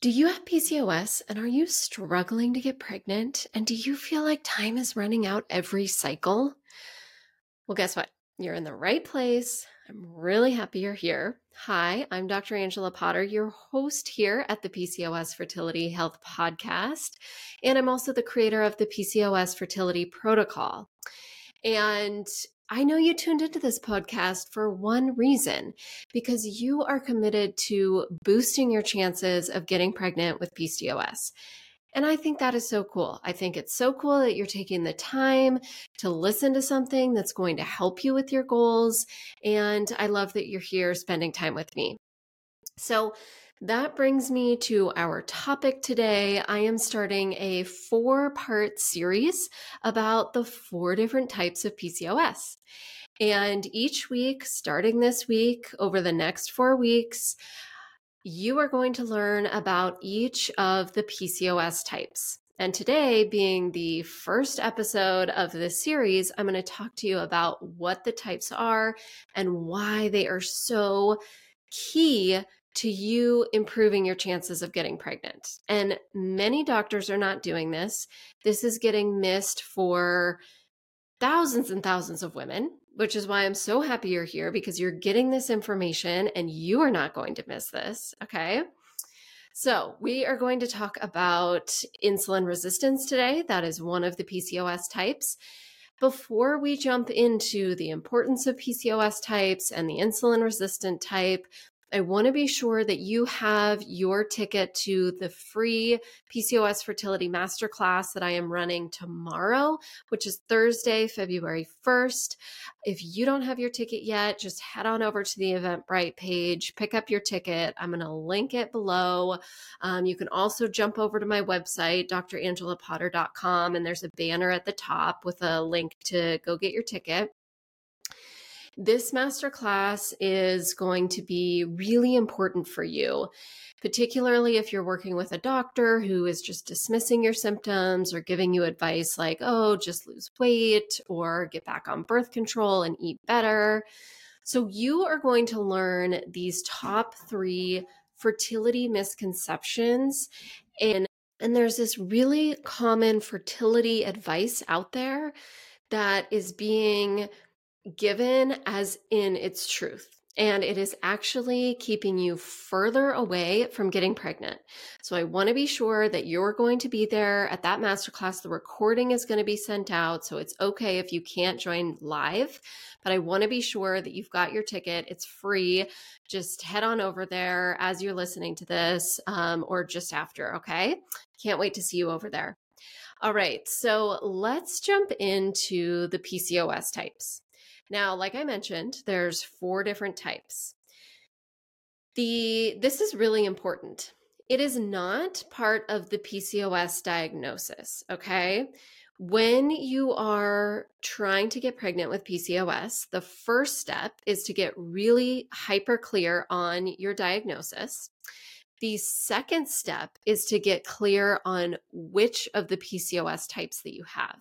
Do you have PCOS and are you struggling to get pregnant? And do you feel like time is running out every cycle? Well, guess what? You're in the right place. I'm really happy you're here. Hi, I'm Dr. Angela Potter, your host here at the PCOS Fertility Health Podcast. And I'm also the creator of the PCOS Fertility Protocol. And I know you tuned into this podcast for one reason because you are committed to boosting your chances of getting pregnant with PCOS. And I think that is so cool. I think it's so cool that you're taking the time to listen to something that's going to help you with your goals. And I love that you're here spending time with me. So, that brings me to our topic today. I am starting a four part series about the four different types of PCOS. And each week, starting this week, over the next four weeks, you are going to learn about each of the PCOS types. And today, being the first episode of this series, I'm going to talk to you about what the types are and why they are so key to you improving your chances of getting pregnant. And many doctors are not doing this. This is getting missed for thousands and thousands of women, which is why I'm so happy you're here because you're getting this information and you are not going to miss this. Okay. So, we are going to talk about insulin resistance today. That is one of the PCOS types. Before we jump into the importance of PCOS types and the insulin resistant type, I want to be sure that you have your ticket to the free PCOS fertility masterclass that I am running tomorrow, which is Thursday, February 1st. If you don't have your ticket yet, just head on over to the Eventbrite page, pick up your ticket. I'm going to link it below. Um, you can also jump over to my website, drangelapotter.com, and there's a banner at the top with a link to go get your ticket. This masterclass is going to be really important for you, particularly if you're working with a doctor who is just dismissing your symptoms or giving you advice like, oh, just lose weight or get back on birth control and eat better. So, you are going to learn these top three fertility misconceptions and and there's this really common fertility advice out there that is being given as in its truth. And it is actually keeping you further away from getting pregnant. So I want to be sure that you're going to be there at that masterclass. The recording is going to be sent out. So it's okay if you can't join live, but I want to be sure that you've got your ticket. It's free. Just head on over there as you're listening to this um, or just after. Okay. Can't wait to see you over there. All right. So let's jump into the PCOS types. Now, like I mentioned, there's four different types. The this is really important. It is not part of the PCOS diagnosis, okay? When you are trying to get pregnant with PCOS, the first step is to get really hyper clear on your diagnosis. The second step is to get clear on which of the PCOS types that you have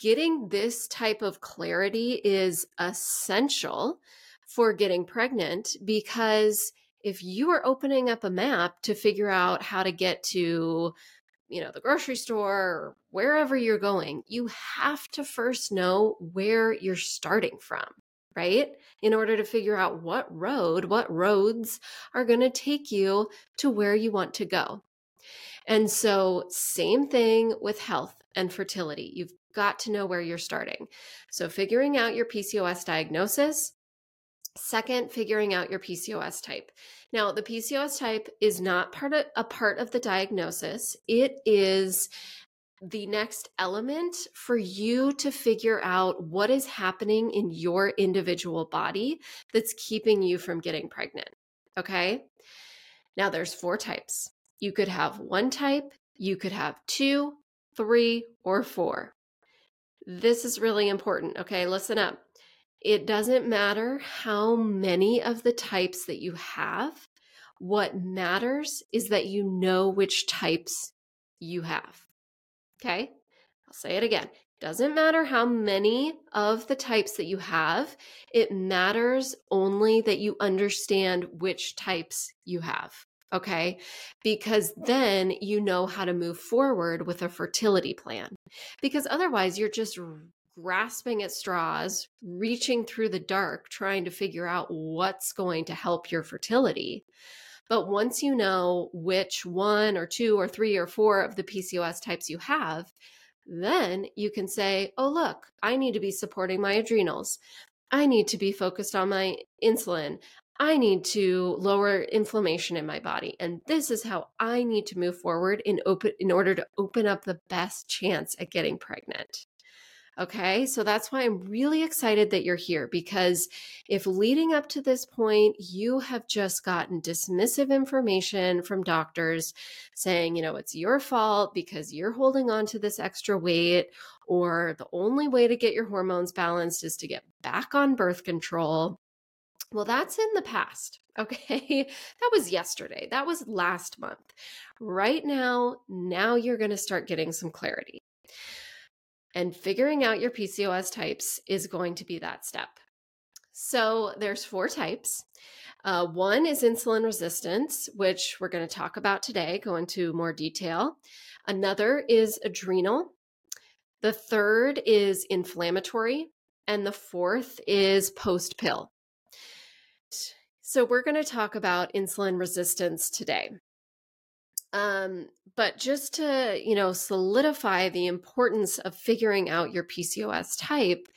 getting this type of clarity is essential for getting pregnant because if you are opening up a map to figure out how to get to you know the grocery store or wherever you're going you have to first know where you're starting from right? In order to figure out what road what roads are going to take you to where you want to go. And so same thing with health and fertility. You've got to know where you're starting. So, figuring out your PCOS diagnosis. Second, figuring out your PCOS type. Now, the PCOS type is not part of a part of the diagnosis. It is the next element for you to figure out what is happening in your individual body that's keeping you from getting pregnant. Okay? Now, there's four types. You could have one type, you could have two, three, or four. This is really important. Okay, listen up. It doesn't matter how many of the types that you have. What matters is that you know which types you have. Okay, I'll say it again. Doesn't matter how many of the types that you have, it matters only that you understand which types you have. Okay. Because then you know how to move forward with a fertility plan. Because otherwise, you're just grasping at straws, reaching through the dark, trying to figure out what's going to help your fertility. But once you know which one or two or three or four of the PCOS types you have, then you can say, oh, look, I need to be supporting my adrenals. I need to be focused on my insulin. I need to lower inflammation in my body. And this is how I need to move forward in open in order to open up the best chance at getting pregnant. Okay, so that's why I'm really excited that you're here because if leading up to this point, you have just gotten dismissive information from doctors saying, you know, it's your fault because you're holding on to this extra weight, or the only way to get your hormones balanced is to get back on birth control. Well, that's in the past. Okay. That was yesterday. That was last month. Right now, now you're going to start getting some clarity. And figuring out your PCOS types is going to be that step. So there's four types. Uh, one is insulin resistance, which we're going to talk about today, go into more detail. Another is adrenal. The third is inflammatory. And the fourth is post pill. So we're going to talk about insulin resistance today. Um, but just to, you know, solidify the importance of figuring out your PCOS type,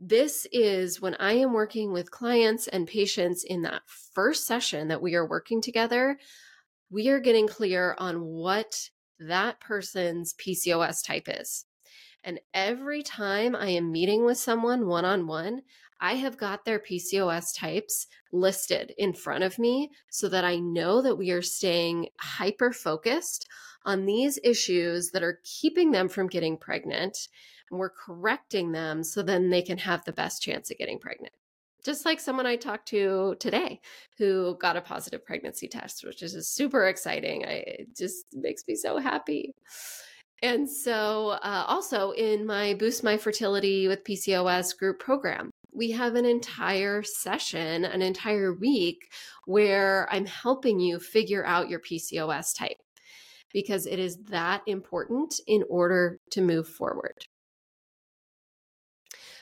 this is when I am working with clients and patients in that first session that we are working together, we are getting clear on what that person's PCOS type is. And every time I am meeting with someone one on one, I have got their PCOS types listed in front of me so that I know that we are staying hyper focused on these issues that are keeping them from getting pregnant. And we're correcting them so then they can have the best chance of getting pregnant. Just like someone I talked to today who got a positive pregnancy test, which is super exciting. I, it just makes me so happy. And so, uh, also in my Boost My Fertility with PCOS group program, we have an entire session, an entire week where I'm helping you figure out your PCOS type because it is that important in order to move forward.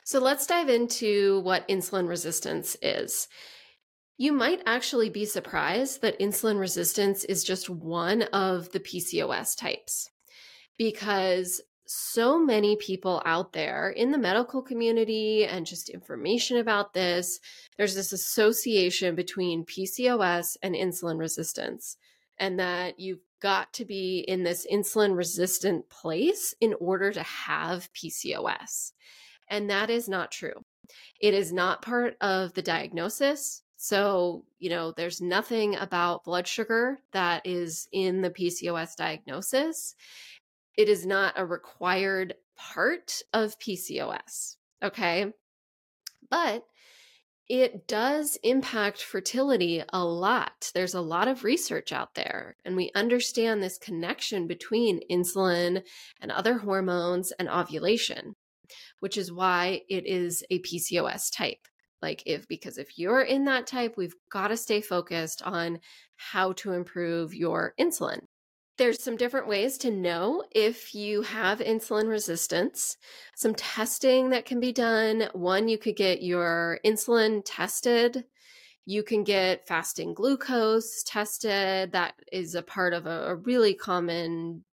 So let's dive into what insulin resistance is. You might actually be surprised that insulin resistance is just one of the PCOS types because so many people out there in the medical community and just information about this. There's this association between PCOS and insulin resistance, and that you've got to be in this insulin resistant place in order to have PCOS. And that is not true. It is not part of the diagnosis. So, you know, there's nothing about blood sugar that is in the PCOS diagnosis it is not a required part of PCOS. Okay. But it does impact fertility a lot. There's a lot of research out there, and we understand this connection between insulin and other hormones and ovulation, which is why it is a PCOS type. Like, if because if you're in that type, we've got to stay focused on how to improve your insulin. There's some different ways to know if you have insulin resistance. Some testing that can be done. One, you could get your insulin tested. You can get fasting glucose tested. That is a part of a, a really common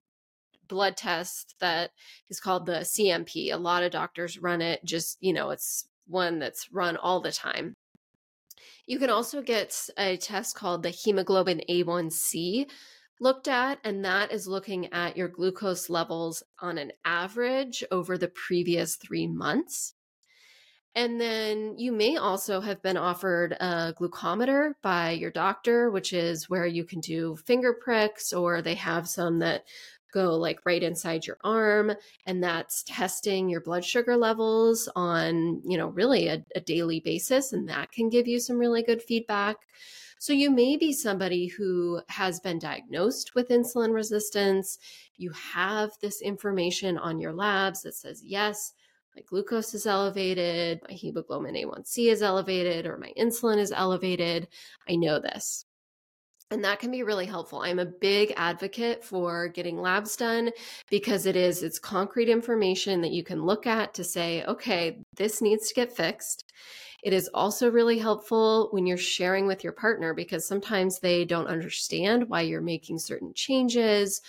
blood test that is called the CMP. A lot of doctors run it, just, you know, it's one that's run all the time. You can also get a test called the hemoglobin A1C, looked at, and that is looking at your glucose levels on an average over the previous three months. And then you may also have been offered a glucometer by your doctor, which is where you can do finger pricks, or they have some that go like right inside your arm. And that's testing your blood sugar levels on, you know, really a, a daily basis. And that can give you some really good feedback. So you may be somebody who has been diagnosed with insulin resistance. You have this information on your labs that says, yes, my glucose is elevated, my hemoglobin A1C is elevated, or my insulin is elevated. I know this. And that can be really helpful. I'm a big advocate for getting labs done because it is it's concrete information that you can look at to say, okay, this needs to get fixed. It is also really helpful when you're sharing with your partner because sometimes they don't understand why you're making certain changes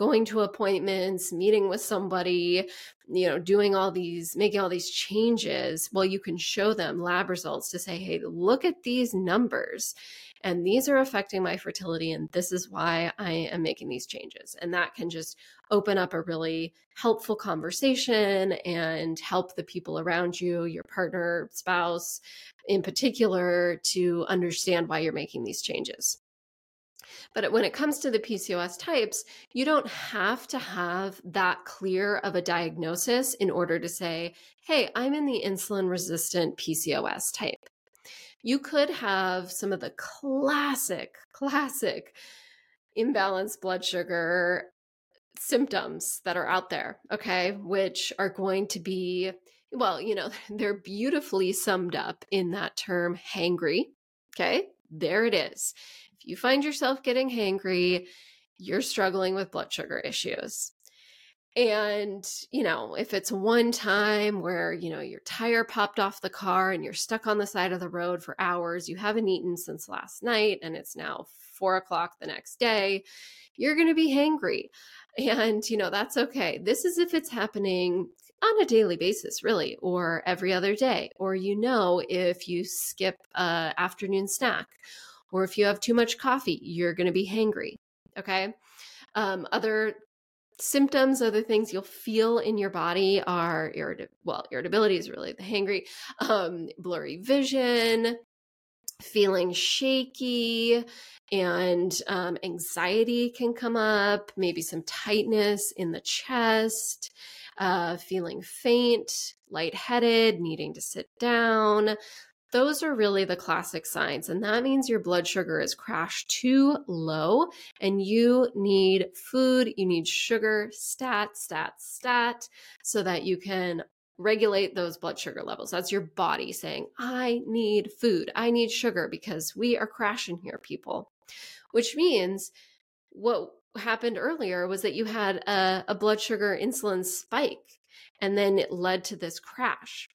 going to appointments, meeting with somebody, you know, doing all these, making all these changes, well, you can show them lab results to say, hey, look at these numbers. And these are affecting my fertility, and this is why I am making these changes. And that can just open up a really helpful conversation and help the people around you, your partner, spouse in particular, to understand why you're making these changes. But when it comes to the PCOS types, you don't have to have that clear of a diagnosis in order to say, hey, I'm in the insulin resistant PCOS type. You could have some of the classic, classic imbalanced blood sugar symptoms that are out there, okay, which are going to be, well, you know, they're beautifully summed up in that term hangry. Okay, there it is. If you find yourself getting hangry, you're struggling with blood sugar issues. And, you know, if it's one time where, you know, your tire popped off the car and you're stuck on the side of the road for hours, you haven't eaten since last night, and it's now four o'clock the next day, you're going to be hangry. And, you know, that's okay. This is if it's happening on a daily basis, really, or every other day, or you know, if you skip a afternoon snack or if you have too much coffee, you're going to be hangry. Okay. Um, other symptoms, other things you'll feel in your body are irrit- well, irritability is really the hangry, um, blurry vision, feeling shaky, and um, anxiety can come up, maybe some tightness in the chest, uh, feeling faint, lightheaded, needing to sit down, those are really the classic signs. And that means your blood sugar is crashed too low and you need food, you need sugar, stat, stat, stat, so that you can regulate those blood sugar levels. That's your body saying, I need food, I need sugar because we are crashing here, people. Which means what happened earlier was that you had a, a blood sugar insulin spike and then it led to this crash.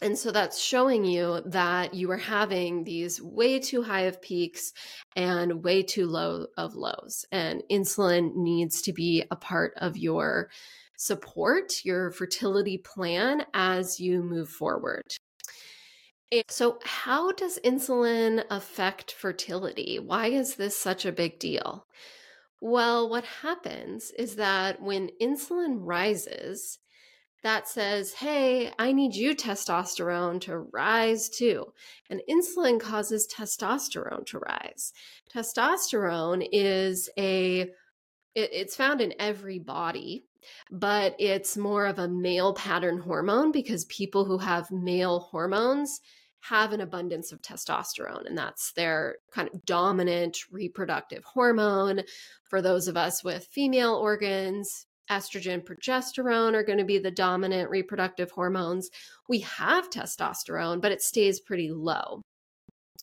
And so that's showing you that you are having these way too high of peaks and way too low of lows. And insulin needs to be a part of your support, your fertility plan as you move forward. So, how does insulin affect fertility? Why is this such a big deal? Well, what happens is that when insulin rises, that says, hey, I need you testosterone to rise too. And insulin causes testosterone to rise. Testosterone is a, it, it's found in every body, but it's more of a male pattern hormone because people who have male hormones have an abundance of testosterone, and that's their kind of dominant reproductive hormone. For those of us with female organs, estrogen, progesterone are going to be the dominant reproductive hormones. We have testosterone, but it stays pretty low.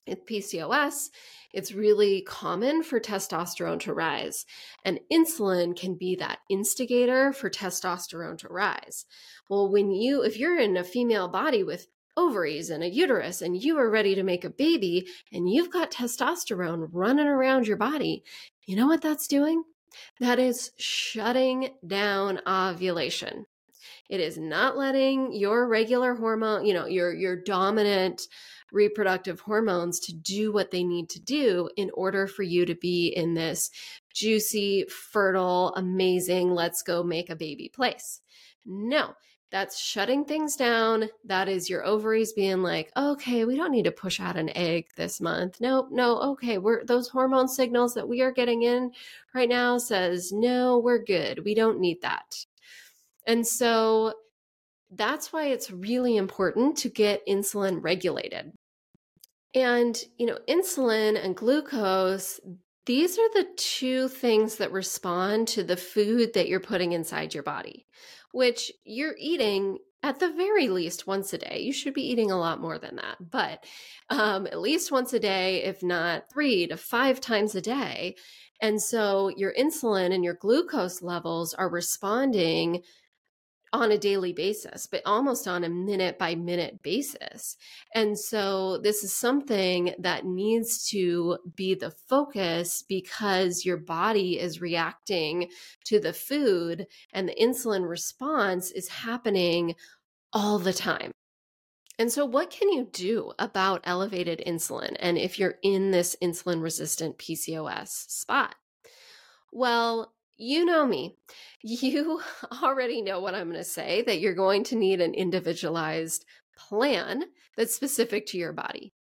With PCOS, it's really common for testosterone to rise, and insulin can be that instigator for testosterone to rise. Well, when you, if you're in a female body with ovaries and a uterus and you are ready to make a baby and you've got testosterone running around your body, you know what that's doing? That is shutting down ovulation. It is not letting your regular hormone, you know, your your dominant reproductive hormones to do what they need to do in order for you to be in this juicy, fertile, amazing, let's go make a baby place. No, that's shutting things down. That is your ovaries being like, okay, we don't need to push out an egg this month. Nope, no, okay, we're those hormone signals that we are getting in right now says, no, we're good. We don't need that. And so that's why it's really important to get insulin regulated. And, you know, insulin and glucose, these are the two things that respond to the food that you're putting inside your body which you're eating at the very least once a day. You should be eating a lot more than that, but um, at least once a day, if not three to five times a day. And so your insulin and your glucose levels are responding on a daily basis, but almost on a minute by minute basis. And so this is something that needs to be the focus because your body is reacting to the food and the insulin response is happening all the time. And so, what can you do about elevated insulin? And if you're in this insulin resistant PCOS spot? Well, you know me. You already know what I'm going to say that you're going to need an individualized plan that's specific to your body.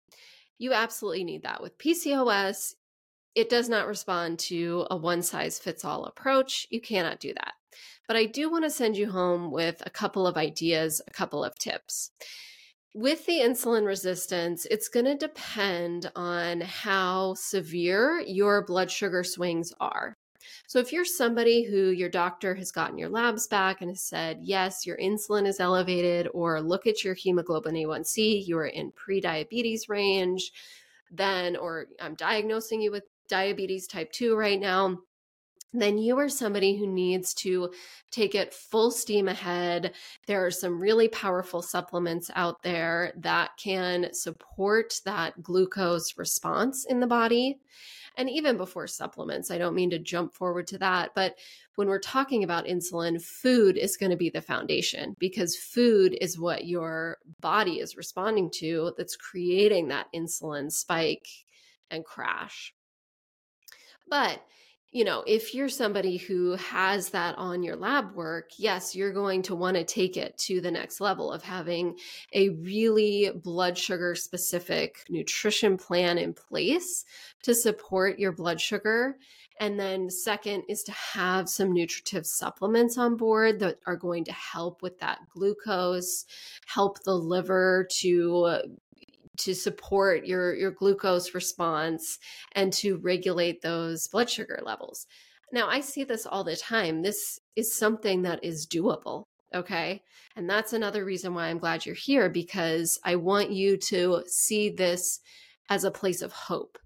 You absolutely need that. With PCOS, it does not respond to a one size fits all approach. You cannot do that. But I do want to send you home with a couple of ideas, a couple of tips. With the insulin resistance, it's going to depend on how severe your blood sugar swings are. So, if you're somebody who your doctor has gotten your labs back and has said, yes, your insulin is elevated, or look at your hemoglobin A1C, you are in pre diabetes range, then, or I'm diagnosing you with diabetes type 2 right now, then you are somebody who needs to take it full steam ahead. There are some really powerful supplements out there that can support that glucose response in the body and even before supplements. I don't mean to jump forward to that, but when we're talking about insulin, food is going to be the foundation because food is what your body is responding to that's creating that insulin spike and crash. But you know, if you're somebody who has that on your lab work, yes, you're going to want to take it to the next level of having a really blood sugar specific nutrition plan in place to support your blood sugar. And then, second, is to have some nutritive supplements on board that are going to help with that glucose, help the liver to to support your your glucose response and to regulate those blood sugar levels. Now, I see this all the time. This is something that is doable, okay? And that's another reason why I'm glad you're here because I want you to see this as a place of hope.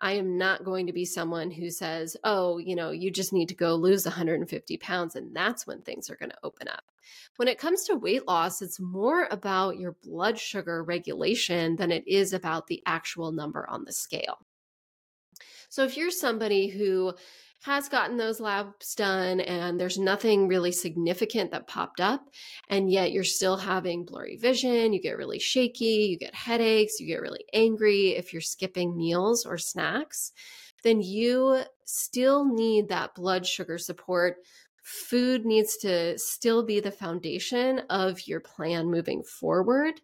I am not going to be someone who says, oh, you know, you just need to go lose 150 pounds and that's when things are going to open up. When it comes to weight loss, it's more about your blood sugar regulation than it is about the actual number on the scale. So if you're somebody who has gotten those labs done and there's nothing really significant that popped up and yet you're still having blurry vision you get really shaky you get headaches you get really angry if you're skipping meals or snacks then you still need that blood sugar support. Food needs to still be the foundation of your plan moving forward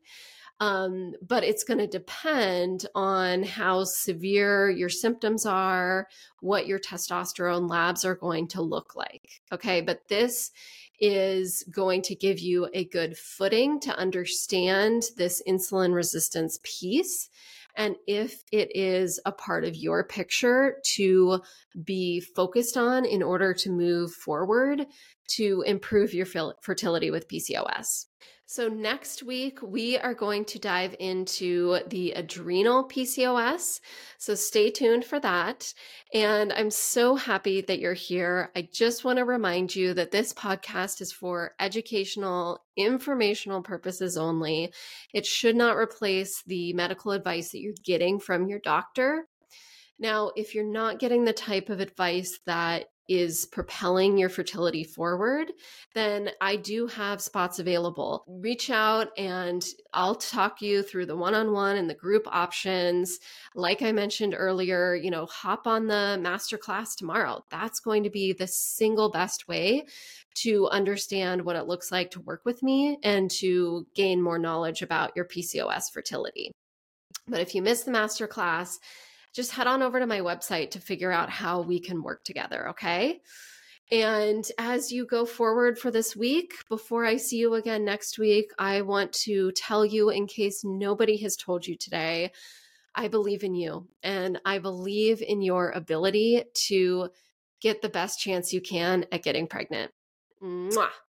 um, but it's going to depend on how severe your symptoms are, what your testosterone labs are going to look like. Okay. But this is going to give you a good footing to understand this insulin resistance piece. And if it is a part of your picture to be focused on in order to move forward to improve your fertility with PCOS. So, next week, we are going to dive into the adrenal PCOS. So, stay tuned for that. And I'm so happy that you're here. I just want to remind you that this podcast is for educational, informational purposes only. It should not replace the medical advice that you're getting from your doctor. Now, if you're not getting the type of advice that is propelling your fertility forward, then I do have spots available. Reach out and I'll talk you through the one on one and the group options. Like I mentioned earlier, you know, hop on the masterclass tomorrow. That's going to be the single best way to understand what it looks like to work with me and to gain more knowledge about your PCOS fertility. But if you miss the masterclass, just head on over to my website to figure out how we can work together, okay? And as you go forward for this week, before I see you again next week, I want to tell you, in case nobody has told you today, I believe in you and I believe in your ability to get the best chance you can at getting pregnant. Mwah.